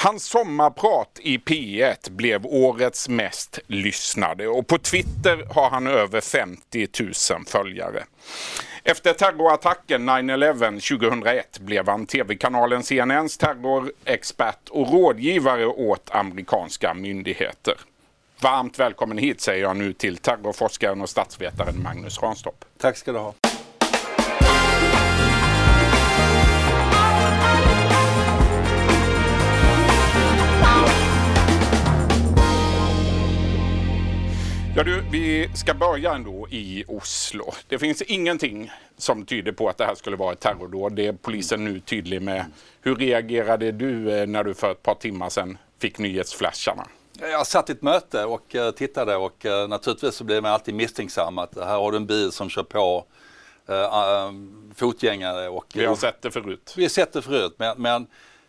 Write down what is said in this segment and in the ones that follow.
Hans sommarprat i P1 blev årets mest lyssnade och på Twitter har han över 50 000 följare. Efter terrorattacken 9-11 2001 blev han tv-kanalen CNNs terrorexpert och rådgivare åt amerikanska myndigheter. Varmt välkommen hit säger jag nu till terrorforskaren och statsvetaren Magnus Ranstorp. Tack ska du ha. Ja, du, vi ska börja ändå i Oslo. Det finns ingenting som tyder på att det här skulle vara ett terrordåd. Det är polisen nu tydlig med. Hur reagerade du eh, när du för ett par timmar sedan fick nyhetsflasharna? Jag satt i ett möte och uh, tittade och uh, naturligtvis så blir man alltid misstänksam att här har du en bil som kör på fotgängare. Och, vi har sett det förut. Vi har sett det förut men, men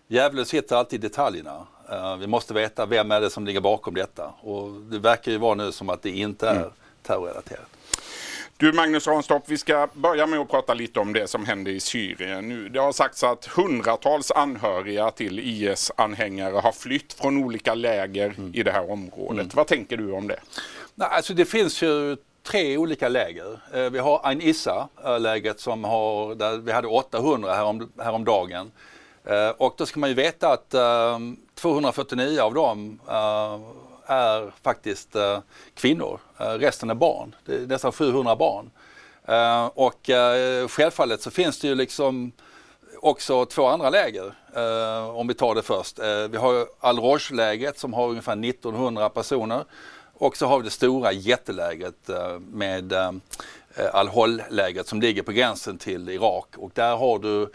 djävulen sitter alltid i detaljerna. Uh, vi måste veta vem är det som ligger bakom detta och det verkar ju vara nu som att det inte är mm. terrorrelaterat. Du Magnus Ranstorp, vi ska börja med att prata lite om det som händer i Syrien nu. Det har sagts att hundratals anhöriga till IS-anhängare har flytt från olika läger mm. i det här området. Mm. Vad tänker du om det? Nej, alltså det finns ju tre olika läger. Eh, vi har Ain Issa-lägret som har, där vi hade 800 härom, häromdagen. Eh, och då ska man ju veta att 249 av dem eh, är faktiskt uh, kvinnor. Uh, resten är barn. Det är nästan 700 barn. Uh, och självfallet så finns det ju liksom också två andra läger. om vi tar det först. vi har Al-Roj-lägret som har ungefär 1900 personer. Och så har vi det stora jättelägret med Al-Hol-lägret som ligger på gränsen till Irak. Och där har du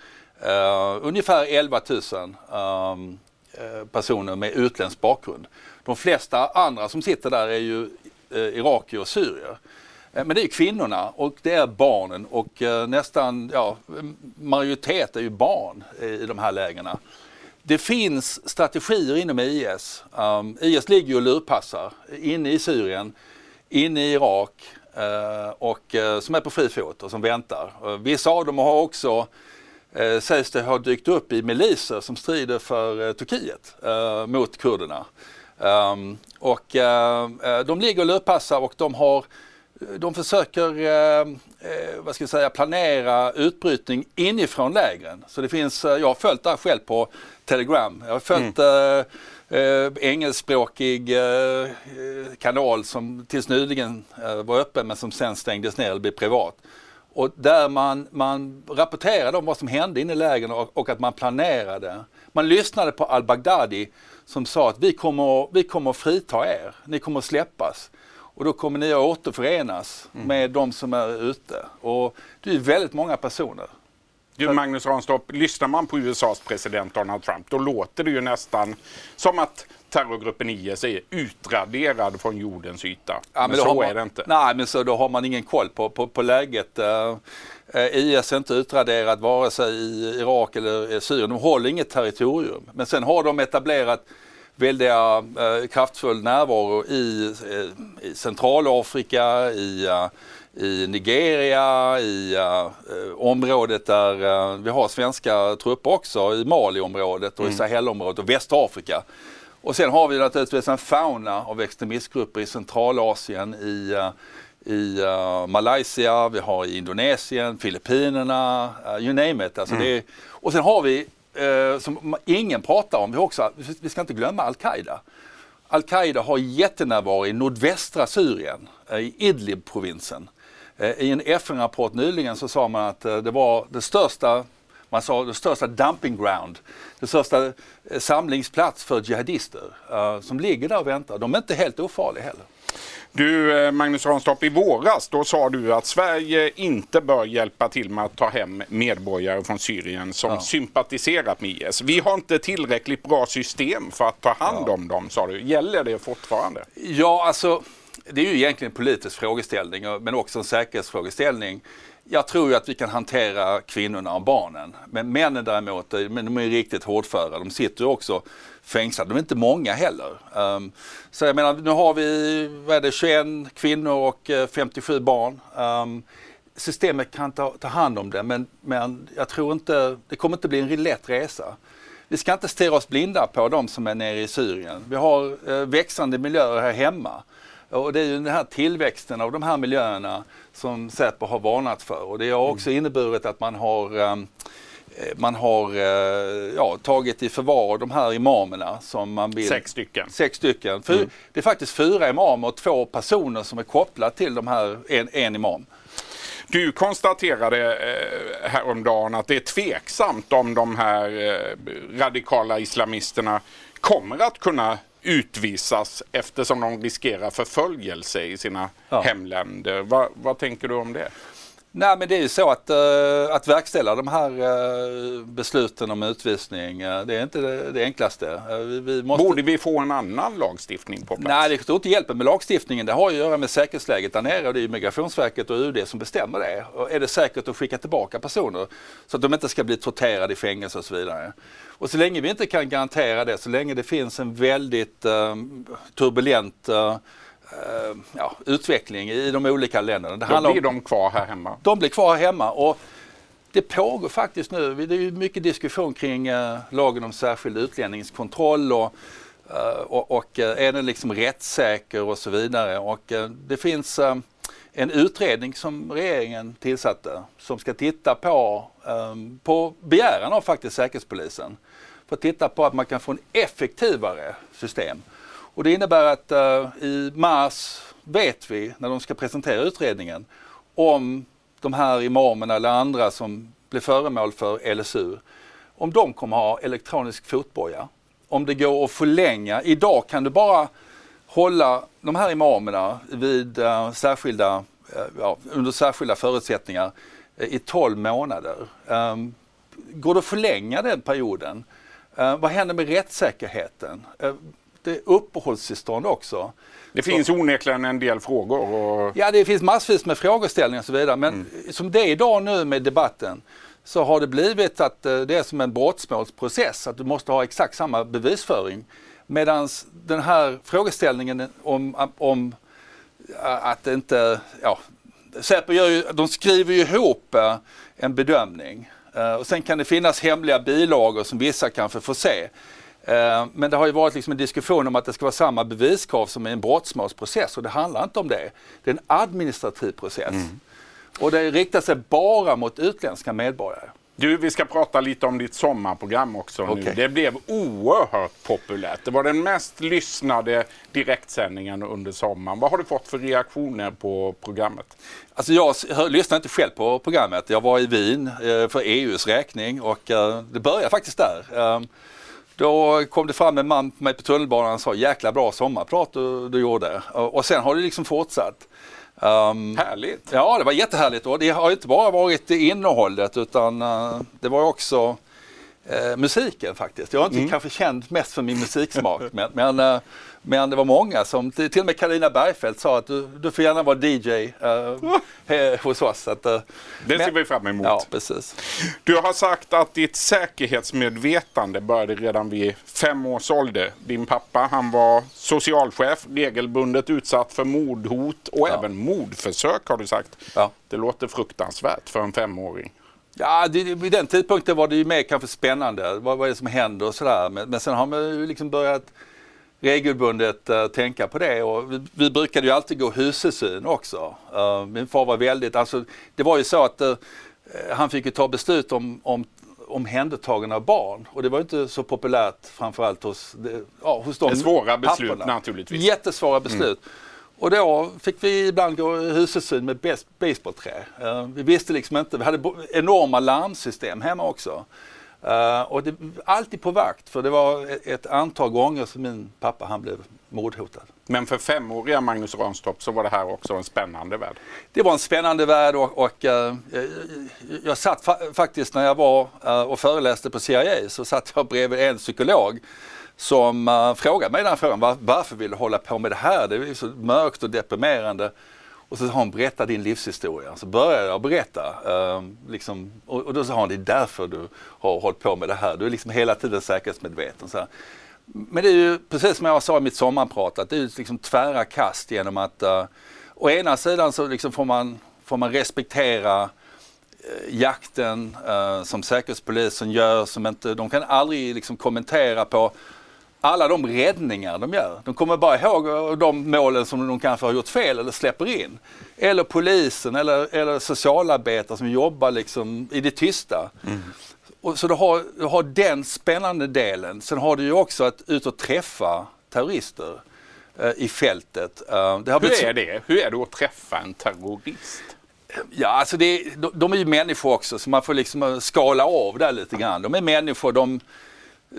ungefär 11 000 Eh, personer med utländsk bakgrund. De flesta andra som sitter där är ju eh, irakier och syrier. Eh, men det är kvinnorna och det är barnen och nästan, ja, majoritet är ju barn i de här lägena. Det finns strategier inom IS. Um, ehm, IS ligger ju och lurpassar inne i Syrien, inne i Irak uh, och uh, som är på fri fot och som väntar. Uh, vissa av dem har också uh, sägs det ha dykt upp i miliser som strider för Turkiet mot kurderna. Um, och uh, de ligger och lurpassar och de har de försöker vad ska jag säga, planera utbrytning inifrån lägren. Så det finns, jag har följt det här själv på Telegram. Jag har följt mm. Uh, engelskspråkig uh, kanal som tills nyligen uh, var öppen men som sen stängdes ner eller blev privat. Och där man, man rapporterade om vad som hände inne i lägren och, och, att man planerade. Man lyssnade på al-Baghdadi som sa att vi kommer, vi kommer att frita er, ni kommer att släppas. Och då kommer ni att återförenas mm. med de som är ute. Och det är väldigt många personer. Du Magnus Ranstorp, lyssnar man på USAs president Donald Trump då låter det ju nästan som att terrorgruppen IS är utraderad från jordens yta. Ja, men, men så man, är det inte. Nej, men så då har man ingen koll på, på, på läget. Uh, IS är inte utraderat vare sig i Irak eller Syrien. De håller inget territorium. Men sen har de etablerat väldiga uh, kraftfull närvaro i, uh, i Centralafrika, i i Nigeria, i uh, området där uh, vi har svenska trupper också, i Mali-området och mm. i Sahelområdet och Västafrika. Och sen har vi naturligtvis en fauna av extremistgrupper i Centralasien, i, uh, i uh, Malaysia, vi har i Indonesien, Filippinerna, uh, you name it. Alltså mm. det, och sen har vi, som ingen pratar om, vi, också, vi ska inte glömma Al-Qaida. Al-Qaida har jättenärvaro i nordvästra Syrien, i Idlib-provinsen. I en FN-rapport nyligen så sa man att det var det största man sa det största dumping ground, det största eh, samlingsplats för jihadister uh, som ligger där och väntar. De är inte helt ofarliga heller. Du eh, Magnus Ranstorp, i våras då sa du att Sverige inte bör hjälpa till med att ta hem medborgare från Syrien som ja. sympatiserat med IS. Vi har inte tillräckligt bra system för att ta hand ja. om dem, sa du. Gäller det fortfarande? Ja, alltså det är ju egentligen en politisk frågeställning men också en säkerhetsfrågeställning jag tror ju att vi kan hantera kvinnorna och barnen. Men männen däremot, eh, men de är riktigt hårdföra. De sitter ju också fängslade. De är inte många heller. Um, så jag menar, nu har vi vad är det, 21 kvinnor och eh, 57 barn. Um, systemet kan ta, ta hand om det men, men jag tror inte, det kommer inte bli en lätt resa. vi ska inte stirra oss blinda på de som är nere i Syrien. Vi har eh, växande miljöer här hemma. Och det är ju den här tillväxten av de här miljöerna som Säpo har varnat för. Och det har också inneburit att man har um, man har eh, ja, tagit i förvar de här imamerna som man vill. Sex stycken. Sex stycken. För mm. Det är faktiskt fyra imamer och två personer som är kopplade till de här, en, en imam. Du konstaterade eh, häromdagen att det är tveksamt om de här eh, radikala islamisterna kommer att kunna utvisas eftersom de riskerar förföljelse i sina ja. hemländer. Va, vad tänker du om det? Nej men det är ju så att, uh, att verkställa de här uh, besluten om utvisning, uh, det är inte det, det enklaste. Vi, vi måste... Borde vi få en annan lagstiftning på plats? Nej, det tror inte hjälper med lagstiftningen. Det har att göra med säkerhetsläget där nere och det är Migrationsverket och UD som bestämmer det. Och är det säkert att skicka tillbaka personer så att de inte ska bli torterade i fängelse och så vidare. Och så länge vi inte kan garantera det, så länge det finns en väldigt turbulent Eh, ja, utveckling i de olika länderna. Det Då blir de kvar här hemma? De blir kvar här hemma. Och det pågår faktiskt nu, det är mycket diskussion kring uh, lagen om särskild utlänningskontroll och, uh, och, och uh, är den liksom rättssäker och så vidare. Och det finns en utredning som regeringen tillsatte som ska titta på, på begäran av faktiskt Säkerhetspolisen, för att titta på att man kan få en effektivare system. Och det innebär att uh, i mars vet vi, när de ska presentera utredningen, om de här imamerna eller andra som blir föremål för LSU, om de kommer ha elektronisk fotboja. Om det går att förlänga. Idag kan du bara hålla de här imamerna vid uh, särskilda, uh, ja, under särskilda förutsättningar i 12 månader. Um, går det att förlänga den perioden? vad händer med rättssäkerheten? Det uppehållstillstånd också. Det finns så, onekligen en del frågor. Och... Ja, det finns massvis med frågeställningar och så vidare. Men mm. som det är idag nu med debatten så har det blivit att eh, det är som en brottsmålsprocess, att du måste ha exakt samma bevisföring. Medan den här frågeställningen om, om att inte, ja, Säpo gör ju, de skriver ju ihop eh, en bedömning. Eh, och sen kan det finnas hemliga bilagor som vissa kanske får se. Eh, men det har ju varit liksom en diskussion om att det ska vara samma beviskrav som i en brottsmålsprocess och det handlar inte om det. Det är en administrativ process. Mm. Och det riktar sig bara mot utländska medborgare. Du, vi ska prata lite om ditt sommarprogram också okay. nu. Det blev oerhört populärt. Det var den mest lyssnade direktsändningen under sommaren. Vad har du fått för reaktioner på programmet? Alltså jag lyssnade inte själv på programmet. Jag var i Wien eh, för EUs räkning och eh, det började faktiskt där. Då kom det fram en man på mig på tunnelbanan och sa jäkla bra sommarprat du, du gjorde. Och, och sen har det liksom fortsatt. Um, Härligt! Ja, det var jättehärligt och det har inte bara varit innehållet utan uh, det var också uh, musiken faktiskt. Jag är inte mm. kanske känd mest för min musiksmak men, men uh, men det var många som, till och med Karina Bergfeldt sa att du, du får gärna vara DJ uh, hos oss. Att, uh, det ser men, vi fram emot. Ja, precis. Du har sagt att ditt säkerhetsmedvetande började redan vid fem års ålder. Din pappa han var socialchef, regelbundet utsatt för mordhot och ja. även mordförsök har du sagt. Ja. Det låter fruktansvärt för en femåring. Ja, det, vid den tidpunkten var det ju mer kanske spännande. Vad, vad är det som händer och sådär. Men, men sen har man ju liksom börjat regelbundet uh, tänka på det och vi, vi brukade ju alltid gå husesyn också. Uh, min far var väldigt, alltså det var ju så att uh, han fick ju ta beslut om, om omhändertagande av barn och det var inte så populärt framförallt hos, ja, hos de Svåra beslut papporna. naturligtvis. Jättesvåra beslut. Mm. Och då fick vi ibland gå husesyn med basebollträ. Uh, vi visste liksom inte, vi hade enorma larmsystem hemma också. Uh, och det, alltid på vakt, för det var ett antal gånger som min pappa han blev mordhotad. Men för femåriga Magnus Ranstorp så var det här också en spännande värld? Det var en spännande värld och, och uh, jag satt fa faktiskt när jag var och föreläste på CIA så satt jag bredvid en psykolog som eh, uh, frågade mig den här frågan, var, varför vill du hålla på med det här? Det är så mörkt och deprimerande. Och så sa hon, berätta din livshistoria. Så började jag berätta. Eh, liksom, och, och, då sa hon, det är därför du har hållit på med det här. Du är liksom hela tiden säkerhetsmedveten. Så här. Men det är ju precis som jag sa i mitt sommarprat, att det är ju liksom tvära kast genom att uh, å ena sidan så liksom får, man, får man respektera eh, jakten eh, som Säkerhetspolisen gör, som inte, de kan aldrig liksom kommentera på alla de räddningar de gör. De kommer bara ihåg de målen som de kanske har gjort fel eller släpper in. Eller polisen eller, eller socialarbetare som jobbar liksom i det tysta. Mm. Och så du har, du har den spännande delen. Sen har du ju också att ut och träffa terrorister eh, i fältet. Uh, Hur är det? Hur är det att träffa en terrorist? Ja, alltså det, de, de är ju människor också så man får liksom skala av där lite grann. De är människor, de,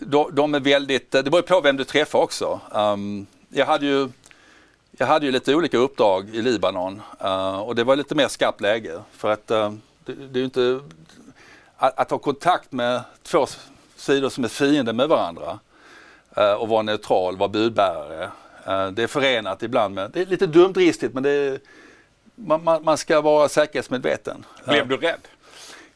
de, de är väldigt, det beror på vem du träffar också. Um, jag hade ju jag hade ju lite olika uppdrag i Libanon uh, och det var lite mer skarpt läge för att uh, det, det, är inte att, att, ha kontakt med två sidor som är fiender med varandra uh, och vara neutral, vara budbärare. det är förenat ibland med, det är lite dumdristigt men det är, man, man, man, ska vara säkerhetsmedveten. Blev du rädd?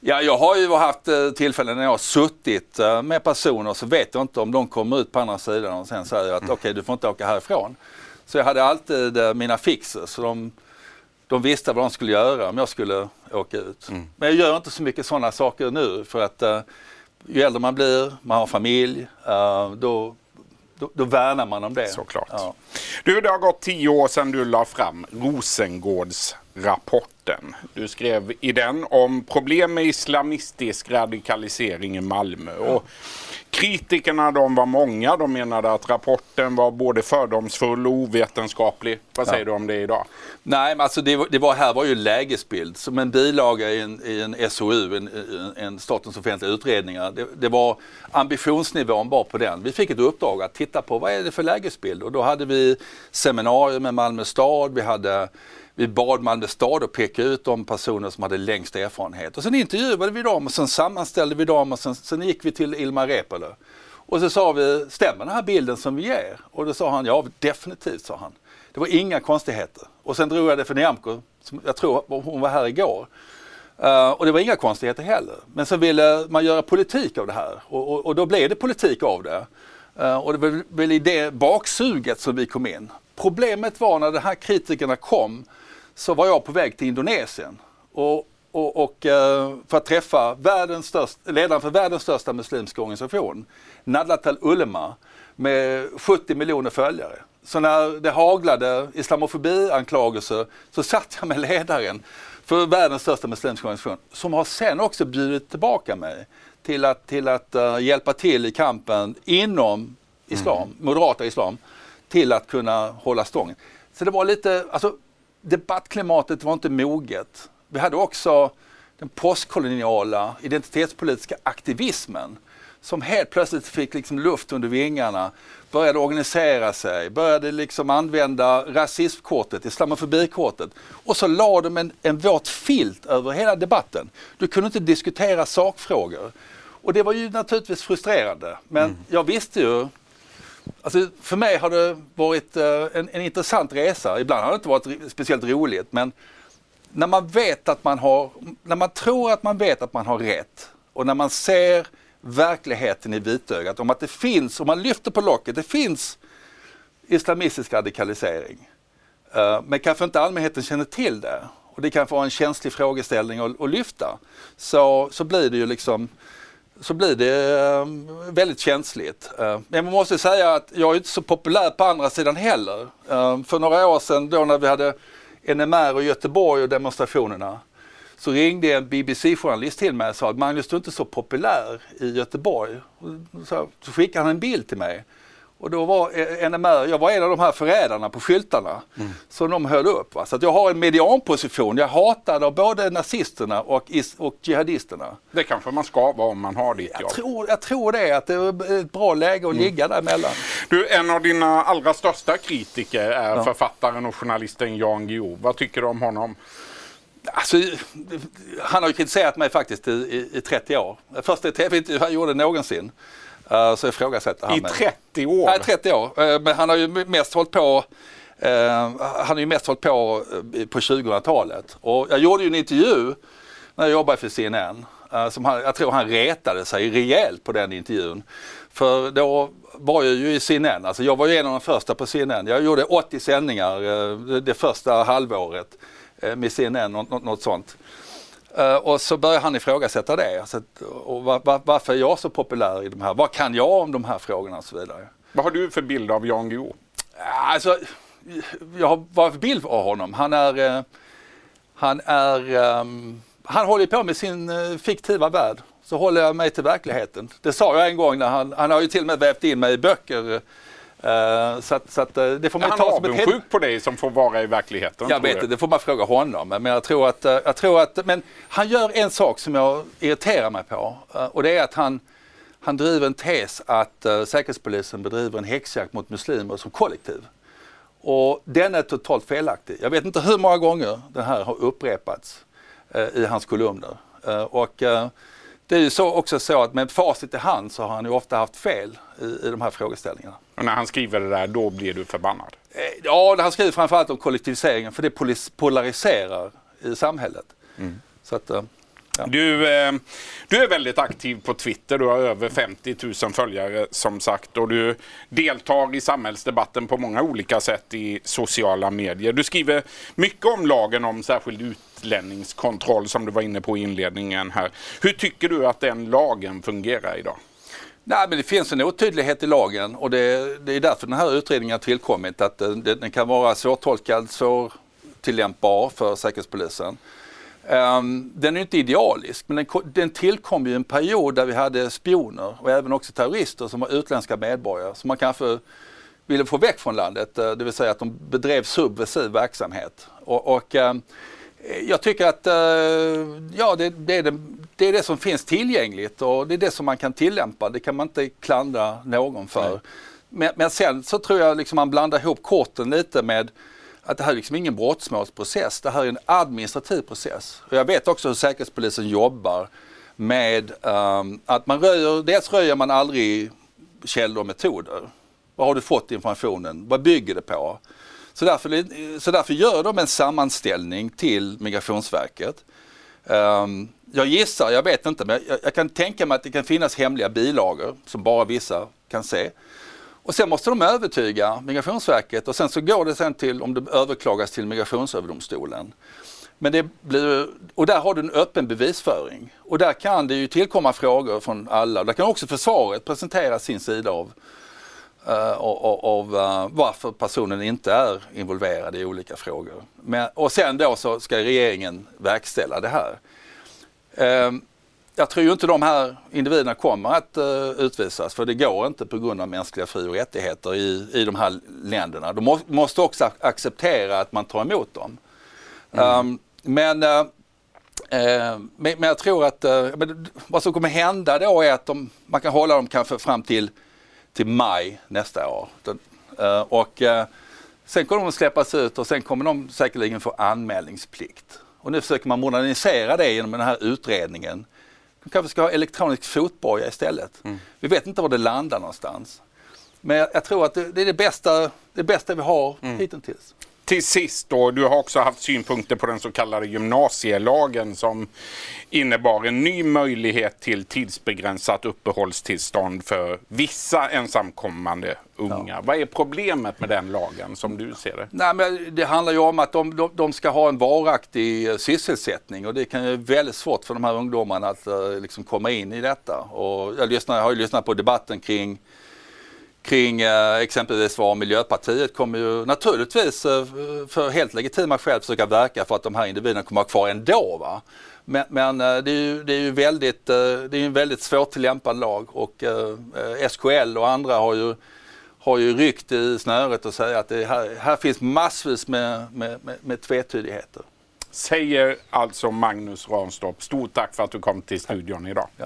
Ja, jag har ju haft eh, tillfällen när jag har suttit eh, med personer så vet jag inte om de kommer ut på andra sidan och sen säger att mm. okej okay, du får inte åka härifrån. Så jag hade alltid eh, mina fixer så de, de visste vad de skulle göra om jag skulle åka ut. Mm. Men jag gör inte så mycket sådana saker nu för att ju äldre man blir, man har familj, då då, då värnar man om det. Såklart. Ja. Du, det har gått tio år sedan du la fram Rosengårdsrapporten. Du skrev i den om problem med islamistisk radikalisering i Malmö. Ja. Och Kritikerna de var många. De menade att rapporten var både fördomsfull och ovetenskaplig. Vad säger ja. du om det idag? Nej, men alltså det, det var här var ju lägesbild som en bilaga i en, i en SOU, en, en Statens offentliga utredningar. Det, det, var ambitionsnivån bara på den. Vi fick ett uppdrag att titta på vad är det för lägesbild och då hade vi seminarier med Malmö stad. Vi hade vi bad Malmö stad att peka ut de personer som hade längst erfarenhet. Och sen intervjuade vi dem och sen sammanställde vi dem och sen, sen gick vi till Ilmar Reepalu. Och så sa vi, stämmer den här bilden som vi ger? Och då sa han, ja definitivt sa han. Det var inga konstigheter. Och sen drog jag det för Nyamko, som jag tror hon var här igår. Uh, och det var inga konstigheter heller. Men så ville man göra politik av det här och, och, och då blev det politik av det. Uh, och det var väl i det baksuget som vi kom in. Problemet var när de här kritikerna kom så var jag på väg till Indonesien och, och, och eh, för att träffa världens största, ledaren för världens största muslimska organisation, Nadlatul Ulema, med 70 miljoner följare. Så när det haglade islamofobi-anklagelser så satt jag med ledaren för världens största muslimska organisation som har sen också bjudit tillbaka mig till att, till att uh, hjälpa till i kampen inom islam, mm. moderata islam, till att kunna hålla stången. Så det var lite, alltså debattklimatet var inte moget. Vi hade också den postkoloniala identitetspolitiska aktivismen som helt plötsligt fick liksom luft under vingarna, började organisera sig, började liksom använda rasismkortet, islamofobikortet och så la de en, en våt filt över hela debatten. Du kunde inte diskutera sakfrågor. Och det var ju naturligtvis frustrerande. Men mm. jag visste ju Alltså, för mig har det varit uh, en, en, intressant resa. Ibland har det inte varit speciellt roligt men när man vet att man har, när man tror att man vet att man har rätt och när man ser verkligheten i vitögat om att det finns, om man lyfter på locket, det finns islamistisk radikalisering. Uh, men kanske inte allmänheten känner till det och det kan vara en känslig frågeställning att, att lyfta. Så, så blir det ju liksom så blir det ehm, väldigt känsligt. Ehm, men man måste säga att jag är inte så populär på andra sidan heller. Ehm, för några år sedan då när vi hade NMR och Göteborg och demonstrationerna så ringde en BBC-journalist till mig och sa att Magnus du är inte så populär i Göteborg. Så skickade han en bild till mig och då var NMR, jag var en av de här förrädarna på skyltarna mm. som de höll upp. Va? Så jag har en medianposition. Jag hatade av både nazisterna och, och jihadisterna. Det kanske man ska vara om man har ditt jobb. Jag tror, jag tror det, att det är ett bra läge att mm. ligga däremellan. Du, en av dina allra största kritiker är ja. författaren och journalisten Jan Guillou. Vad tycker du om honom? Alltså, han har ju kritiserat mig faktiskt i, i, i 30 år. Första tv-intervju han gjorde någonsin. Uh, så ifrågasätter han I 30 år? Nej, 30 år. Uh, men han har ju mest hållit på han har ju mest hållit på på 2000-talet. Och jag gjorde ju en intervju när jag jobbade för CNN. som han, jag tror han retade sig rejält på den intervjun. För då var jag ju i CNN, alltså jag var ju en av de första på CNN. Jag gjorde 80 sändningar det första halvåret med CNN, något, något sånt. Uh, och så börjar han ifrågasätta det. Alltså, och var, var, varför är jag så populär i de här? Vad kan jag om de här frågorna och så vidare. Vad har du för bild av Jan Guillou? Alltså, jag har vad för bild av honom? Han är, uh, han är, um, han håller på med sin fiktiva värld. Så håller jag mig till verkligheten. Det sa jag en gång när han, han har ju till och med vävt in mig i böcker Uh, så att, så att, uh, det får man är ta han avundsjuk på dig som får vara i verkligheten? Jag vet inte, det får man fråga honom. Men jag tror att, uh, jag tror att men han gör en sak som jag irriterar mig på och det är att han, han driver en tes att uh, Säkerhetspolisen bedriver en häxjakt mot muslimer som kollektiv. Och den är totalt felaktig. Jag vet inte hur många gånger den här har upprepats i hans kolumner. och det är ju så också så att med facit i hand så har han ju ofta haft fel i, i de här frågeställningarna. Och när han skriver det där, då blir du förbannad? Eh, ja, han skriver framförallt om kollektiviseringen för det polariserar i samhället. Mm. Så att, eh, ja. du, eh, du är väldigt aktiv på Twitter. Du har över 50 000 följare som sagt och du deltar i samhällsdebatten på många olika sätt i sociala medier. Du skriver mycket om lagen om särskild utlänningskontroll som du var inne på i inledningen här. Hur tycker du att den lagen fungerar idag? Nej, men det finns en otydlighet i lagen och det, det är därför den här utredningen har tillkommit. Att den, den kan vara svårtolkad, svårtillämpbar för Säkerhetspolisen. Um, den är inte idealisk men den, den tillkom i en period där vi hade spioner och även också terrorister som var utländska medborgare som man kanske ville få väck från landet, eh, det vill säga att de bedrev subversiv verksamhet. Och, och um, jag tycker att uh, ja, det, det, är det, det, är det som finns tillgängligt och det är det som man kan tillämpa. Det kan man inte klandra någon för. Men, men, sen så tror jag liksom man blandar ihop korten lite med att det här är liksom ingen brottsmålsprocess. Det här är en administrativ process. Och jag vet också hur Säkerhetspolisen jobbar med um, att man röjer, dels röjer man aldrig källor och metoder. Var har du fått informationen? Vad bygger det på? Så därför, så därför gör de en sammanställning till Migrationsverket. Um, jag gissar, jag vet inte, men jag, jag, kan tänka mig att det kan finnas hemliga bilagor som bara vissa kan se. Och sen måste de övertyga Migrationsverket och sen så går det sen till, om det överklagas till Migrationsöverdomstolen. Men det blir, och där har du en öppen bevisföring. Och där kan det ju tillkomma frågor från alla. Där kan också försvaret presentera sin sida av, av, av uh, varför personen inte är involverad i olika frågor. Men, och sen då så ska regeringen verkställa det här. Uh, jag tror ju inte de här individerna kommer att uh, utvisas för det går inte på grund av mänskliga fri och rättigheter i, i de här länderna. De må, måste också acceptera att man tar emot dem. Mm. Men, uh, men, men, jag tror att vad som kommer hända då är att de, man kan hålla dem kanske fram till, till maj nästa år. och sen kommer de att släppas ut och sen kommer de säkerligen få anmälningsplikt. Och nu försöker man modernisera det genom den här utredningen. De kanske ska ha elektronisk fotboja istället. Mm. Vi vet inte var det landar någonstans. Men jag, tror att det, det, är det bästa, det bästa vi har mm. hittills. Till sist då, du har också haft synpunkter på den så kallade gymnasielagen som innebar en ny möjlighet till tidsbegränsat uppehållstillstånd för vissa ensamkommande unga. Ja. Vad är problemet med den lagen som du ser det? Nej, men det handlar ju om att de, de, de ska ha en varaktig eh, sysselsättning och det kan ju vara väldigt svårt för de här ungdomarna att uh, liksom komma in i detta. Och jag, lyssnar, jag har ju lyssnat på debatten kring kring eh, exempelvis var Miljöpartiet kommer ju naturligtvis eh, för helt legitima skäl försöka verka för att de här individerna kommer att vara kvar ändå. Va? Men, men eh, det, är ju, det är ju väldigt, det är en väldigt svårtillämpad lag och SKL och andra har ju, har ju ryckt i snöret och säger att det här, här finns massvis med, med, med, med tvetydigheter. Säger alltså Magnus Ranstorp. Stort tack för att du kom till studion idag. Ja.